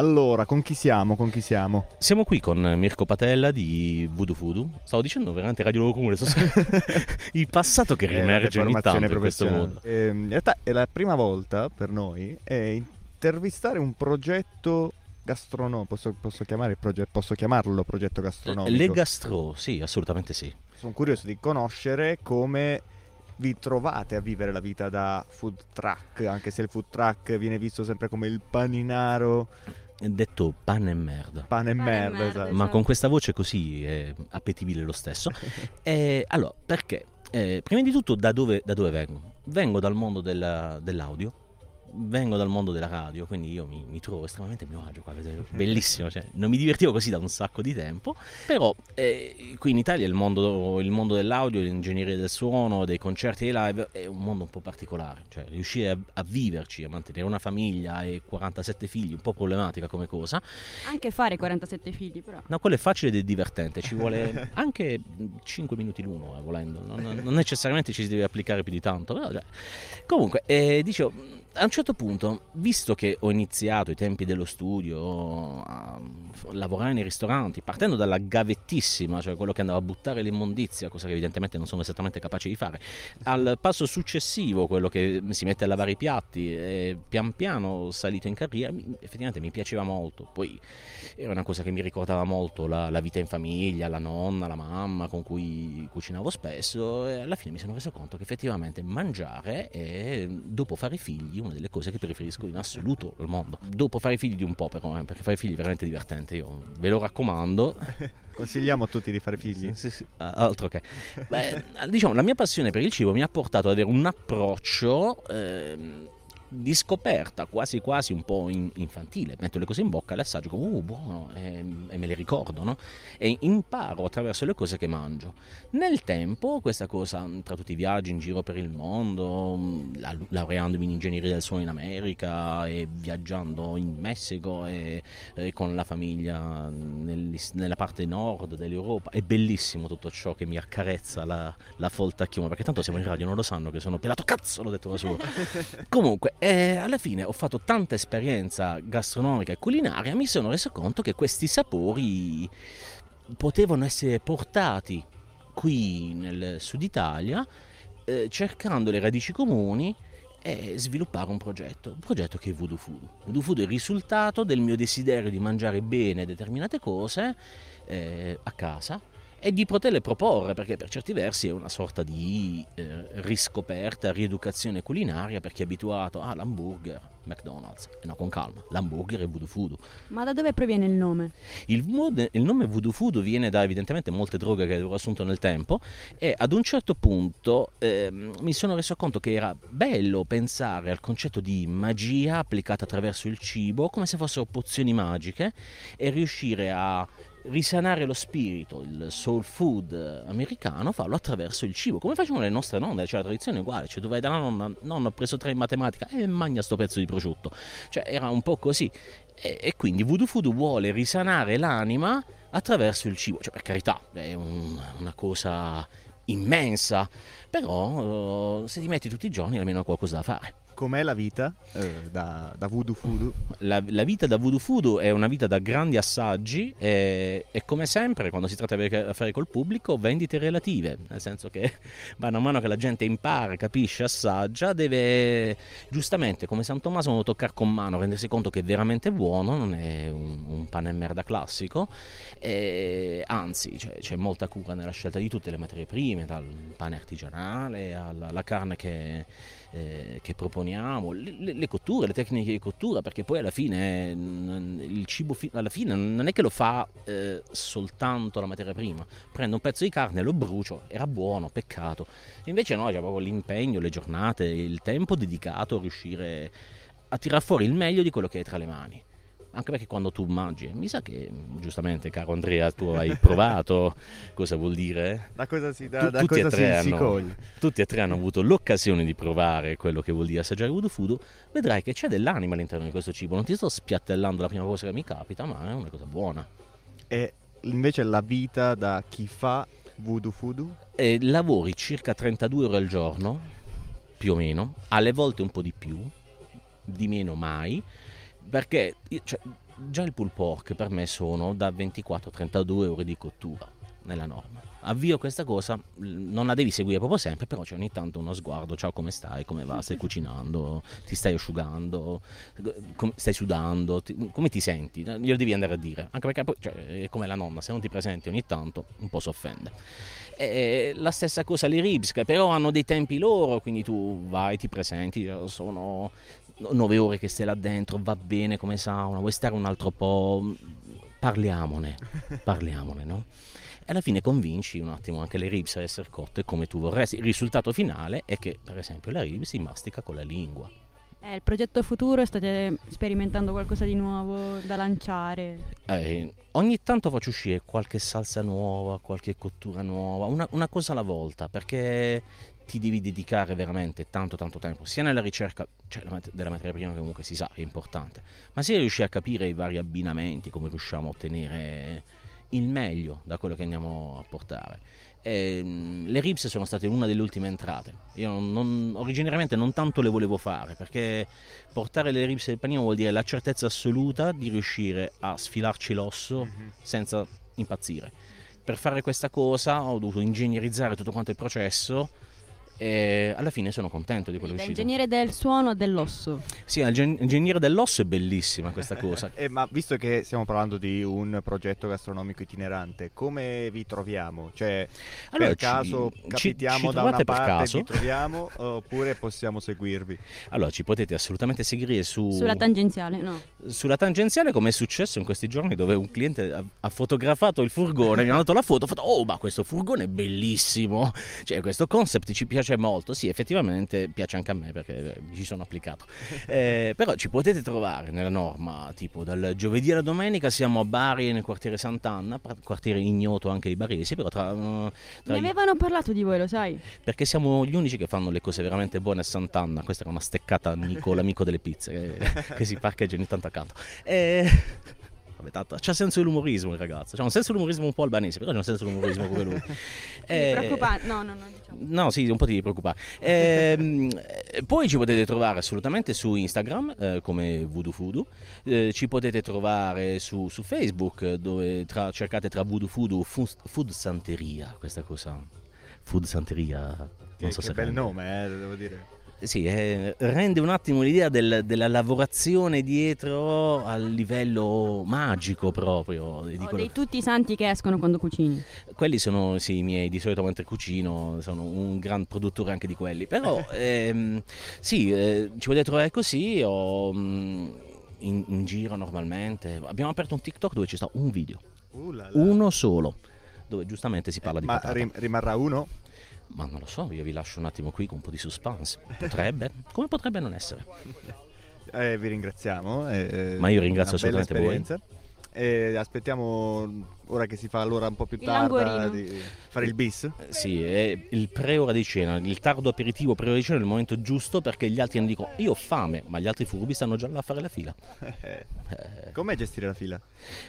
Allora, con chi siamo? Con chi siamo? Siamo qui con Mirko Patella di Voodoo Voodoo. Stavo dicendo veramente Radio Luogo Comune. il passato che Eh, riemerge ogni tanto in questo modo. Ehm, in realtà è la prima volta per noi è intervistare un progetto gastronomico. Posso, posso chiamare il proge- posso chiamarlo progetto gastronomico? Le gastro, sì, assolutamente sì. Sono curioso di conoscere come vi trovate a vivere la vita da food truck, anche se il food truck viene visto sempre come il paninaro, Detto pane e merda. pane e Pane e merda, merda, esatto. Ma con questa voce così è appetibile lo stesso. Eh, allora, perché? Eh, prima di tutto, da dove, da dove vengo? Vengo dal mondo della- dell'audio, vengo dal mondo della radio, quindi io mi, mi trovo estremamente a mio agio qua, bellissimo, cioè, non mi divertivo così da un sacco di tempo, però eh, qui in Italia il mondo, il mondo dell'audio, l'ingegneria del suono, dei concerti e dei live è un mondo un po' particolare, cioè riuscire a, a viverci, a mantenere una famiglia e 47 figli, un po' problematica come cosa, Anche fare 47 figli, però. No, quello è facile ed è divertente, ci vuole anche 5 minuti l'uno, eh, volendo, non, non necessariamente ci si deve applicare più di tanto. però, cioè. Comunque, eh, dicevo, a un certo punto, visto che ho iniziato ai tempi dello studio a lavorare nei ristoranti, partendo dalla gavettissima, cioè quello che andava a buttare l'immondizia, cosa che evidentemente non sono esattamente capace di fare, al passo successivo, quello che si mette a lavare i piatti, e pian piano salito in carriera, effettivamente mi piaceva molto. Poi era una cosa che mi ricordava molto la, la vita in famiglia, la nonna, la mamma con cui cucinavo spesso e alla fine mi sono reso conto che effettivamente mangiare è, dopo fare figli, una delle cose che preferisco in assoluto al mondo. Dopo fare figli di un po' però, eh, perché fare figli è veramente divertente, io ve lo raccomando. Consigliamo a tutti di fare figli. Sì, sì, altro che. Beh, diciamo, la mia passione per il cibo mi ha portato ad avere un approccio ehm, di scoperta, quasi quasi un po' in- infantile. Metto le cose in bocca, le assaggio come, uh, buono, e, e me le ricordo, no? E imparo attraverso le cose che mangio. Nel tempo, questa cosa, tra tutti i viaggi in giro per il mondo, la- laureandomi in ingegneria del suono in America e viaggiando in Messico e, e con la famiglia nel- nella parte nord dell'Europa, è bellissimo tutto ciò che mi accarezza la, la folta chioma, perché tanto siamo in radio, non lo sanno che sono pelato cazzo, l'ho detto da solo. Comunque, eh, alla fine ho fatto tanta esperienza gastronomica e culinaria, mi sono reso conto che questi sapori potevano essere portati qui nel sud Italia eh, cercando le radici comuni e sviluppare un progetto, un progetto che è Voodoo Food. Voodoo Food è il risultato del mio desiderio di mangiare bene determinate cose eh, a casa e di poterle proporre, perché per certi versi è una sorta di eh, riscoperta, rieducazione culinaria per chi è abituato all'hamburger, McDonald's, e no con calma, l'hamburger è Voodoo Food. Ma da dove proviene il nome? Il, il nome Voodoo Food viene da evidentemente molte droghe che avevo assunto nel tempo e ad un certo punto ehm, mi sono reso conto che era bello pensare al concetto di magia applicata attraverso il cibo come se fossero pozioni magiche e riuscire a risanare lo spirito, il soul food americano, farlo attraverso il cibo, come facevano le nostre nonne, cioè la tradizione è uguale, cioè tu vai da una nonna, nonna ho preso tre in matematica e magna sto pezzo di prosciutto, cioè era un po' così. E, e quindi Voodoo Food vuole risanare l'anima attraverso il cibo, cioè per carità è un- una cosa immensa, però eh, se ti metti tutti i giorni almeno qualcosa da fare. Com'è la vita eh, da, da voodoo food? La, la vita da Voodoo Food è una vita da grandi assaggi e, e come sempre quando si tratta di avere a col pubblico vendite relative, nel senso che mano a mano che la gente impara, capisce, assaggia, deve giustamente come San Tommaso uno toccare con mano, rendersi conto che è veramente buono, non è un, un pane e merda classico, e, anzi c'è, c'è molta cura nella scelta di tutte le materie prime, dal pane artigianale alla alla carne che eh, che proponiamo, le, le- le cotture, le tecniche di cottura, perché poi alla fine mm, il cibo alla fine non è che lo fa eh, soltanto la materia prima. Prendo un pezzo di carne, lo brucio, era buono, peccato. Invece no, c'è proprio l'impegno, le giornate, il tempo dedicato a riuscire a tirar fuori il meglio di quello che hai tra le mani. Anche perché quando tu mangi, mi sa che giustamente, caro Andrea, tu hai provato cosa vuol dire? Da cosa si, da, Tu- da tutti e cosa tre si, si hanno- coglie? tutti e tre hanno avuto l'occasione di provare quello che vuol dire assaggiare voodoo food, vedrai che c'è dell'anima all'interno di questo cibo. Non ti sto spiattellando la prima cosa che mi capita, ma è una cosa buona. E invece la vita da chi fa voodoo food? E lavori circa 32 ore al giorno, più o meno, alle volte un po' di più, di meno mai, perché io- cioè, già il pulled pork per me sono da 24-32 ore di cottura nella norma. Avvio questa cosa, non la devi seguire proprio sempre, però c'è ogni tanto uno sguardo, ciao come stai, come va, stai cucinando, ti stai asciugando, com- stai sudando, ti- come ti senti? Glielo devi andare a dire, anche perché poi cioè, è come la nonna, se non ti presenti ogni tanto un po' si offende. La stessa cosa le ribs, che però hanno dei tempi loro, quindi tu vai, ti presenti, sono nove ore che stai là dentro, va bene come sauna, vuoi stare un altro po', parliamone, parliamone, no? E alla fine convinci un attimo anche le ribs a essere cotte come tu vorresti. Il risultato finale è che, per esempio, la ribs si mastica con la lingua. Eh, il progetto futuro state sperimentando qualcosa di nuovo da lanciare? Eh, ogni tanto faccio uscire qualche salsa nuova, qualche cottura nuova, una, una cosa alla volta, perché ti devi dedicare veramente tanto tanto tempo, sia nella ricerca cioè, della materia prima che comunque si sa è importante, ma sia riuscire a capire i vari abbinamenti, come riusciamo a ottenere il meglio da quello che andiamo a portare. E, le ribs sono state una delle ultime entrate. Io non, originariamente non tanto le volevo fare perché portare le ribs del panino vuol dire la certezza assoluta di riuscire a sfilarci l'osso mm-hmm. senza impazzire. Per fare questa cosa ho dovuto ingegnerizzare tutto quanto il processo e alla fine sono contento di quello che è uscito. Ingegnere del suono dell'osso. Sì, ingegnere dell'osso è bellissima questa cosa. eh, ma visto che stiamo parlando di un progetto gastronomico itinerante, come vi troviamo? Cioè, allora, per caso ci, capitiamo ci, ci da una parte caso. vi troviamo oppure possiamo seguirvi? Allora, ci potete assolutamente seguire su... Sulla tangenziale, no? Sulla tangenziale come è successo in questi giorni dove un cliente ha, ha fotografato il furgone, mi ha dato la foto, ha fatto, oh ma questo furgone è bellissimo, cioè questo concept ci piace piace molto, sì, effettivamente piace anche a me perché ci sono applicato. Eh, però ci potete trovare nella norma, tipo dal giovedì alla domenica siamo a Bari nel quartiere Sant'Anna, quartiere ignoto anche ai baresi, però tra, uh, tra... Ne avevano parlato di voi, lo sai? Perché siamo gli unici che fanno le cose veramente buone a Sant'Anna, questa era una steccata amico, l'amico delle pizze che, che si parcheggia ogni tanto accanto. E... Vabbè, tanto, c'ha senso dell'umorismo il ragazzo, c'ha un senso dell'umorismo un po' albanese, però c'è un senso dell'umorismo come lui. eh, preoccupante, no, no, no, diciamo. No, sì, un po' ti preoccupare. Eh, poi ci potete trovare assolutamente su Instagram eh, come Voodoo Fudu, eh, ci potete trovare su, su Facebook dove tra, cercate tra Voodoo Fudu Food, food Santeria, questa cosa, Food Santeria, non che, so che se bel nome, eh, devo dire sì, eh, rende un attimo l'idea del, della lavorazione dietro al livello magico proprio. Di quello... dei tutti i santi che escono quando cucini. Quelli sono sì, i miei, di solito mentre cucino, sono un gran produttore anche di quelli. Però ehm, sì, eh, ci potete trovare così o mm, in, in, giro normalmente. Abbiamo aperto un TikTok dove ci sta un video, uh uno solo, dove giustamente si parla eh, di ma. Ma rimarrà uno? Ma non lo so, io vi lascio un attimo qui con un po' di suspense. Potrebbe? Come potrebbe non essere? Eh, vi ringraziamo. Eh, Ma io ringrazio assolutamente voi. E aspettiamo ora che si fa l'ora un po' più tarda di fare il bis. Eh, sì, è il pre-ora di cena, il tardo aperitivo pre-ora di cena è il momento giusto perché gli altri hanno dicono io ho fame, ma gli altri furbi stanno già là a fare la fila. Eh. Com'è gestire la fila?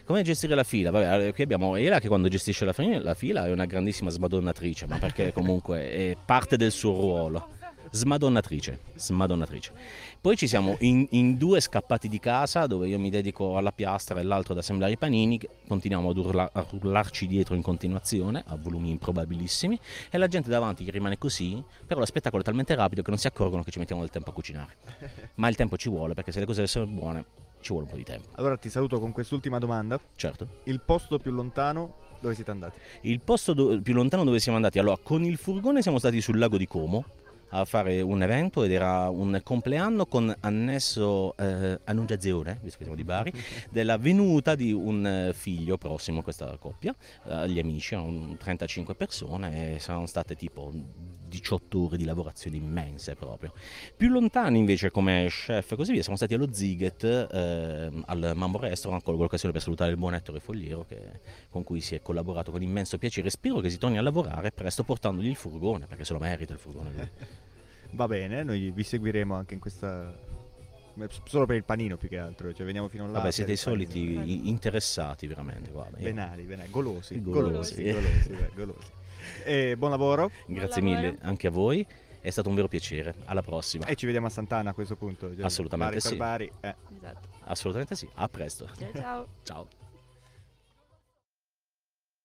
Com'è gestire la fila? Vabbè, qui abbiamo Ela che quando gestisce la fila, la fila è una grandissima smadonnatrice, ma perché comunque è parte del suo ruolo. Smadonnatrice, smadonnatrice. Poi ci siamo in, in, due scappati di casa dove io mi dedico alla piastra e l'altro ad assemblare i panini, continuiamo ad urla, a rullarci dietro in continuazione a volumi improbabilissimi e la gente davanti rimane così, però lo spettacolo è talmente rapido che non si accorgono che ci mettiamo del tempo a cucinare. Ma il tempo ci vuole perché se le cose essere buone ci vuole un po' di tempo. Allora ti saluto con quest'ultima domanda. Certo. Il posto più lontano dove siete andati? Il posto do- più lontano dove siamo andati? Allora, con il furgone siamo stati sul lago di Como a fare un evento ed era un compleanno con annesso eh, annunciazione, visto che siamo di Bari, della venuta di un figlio prossimo a questa coppia, eh, agli amici, erano 35 persone e saranno state tipo 18 ore di lavorazione immense proprio. Più lontani invece come chef e così via siamo stati allo Ziget, eh, al Mambo Restaurant, con l'occasione per salutare il buon Ettore Fogliero che, con cui si è collaborato con immenso piacere. Spero che si torni a lavorare presto portandogli il furgone, perché se lo merita il furgone. Va bene, noi vi seguiremo anche in questa solo per il panino più che altro, cioè veniamo fino là. Vabbè, siete i soliti panino. interessati veramente, guarda. Venali, venali, golosi, golosi, golosi, golosi, golosi. E buon lavoro. Grazie buon mille lavoro. anche a voi È stato un vero piacere. Alla prossima. E ci vediamo a Sant'Anna a questo punto. Assolutamente Bari sì. Bari, eh. Esatto. Assolutamente sì. A presto. ciao. ciao. ciao.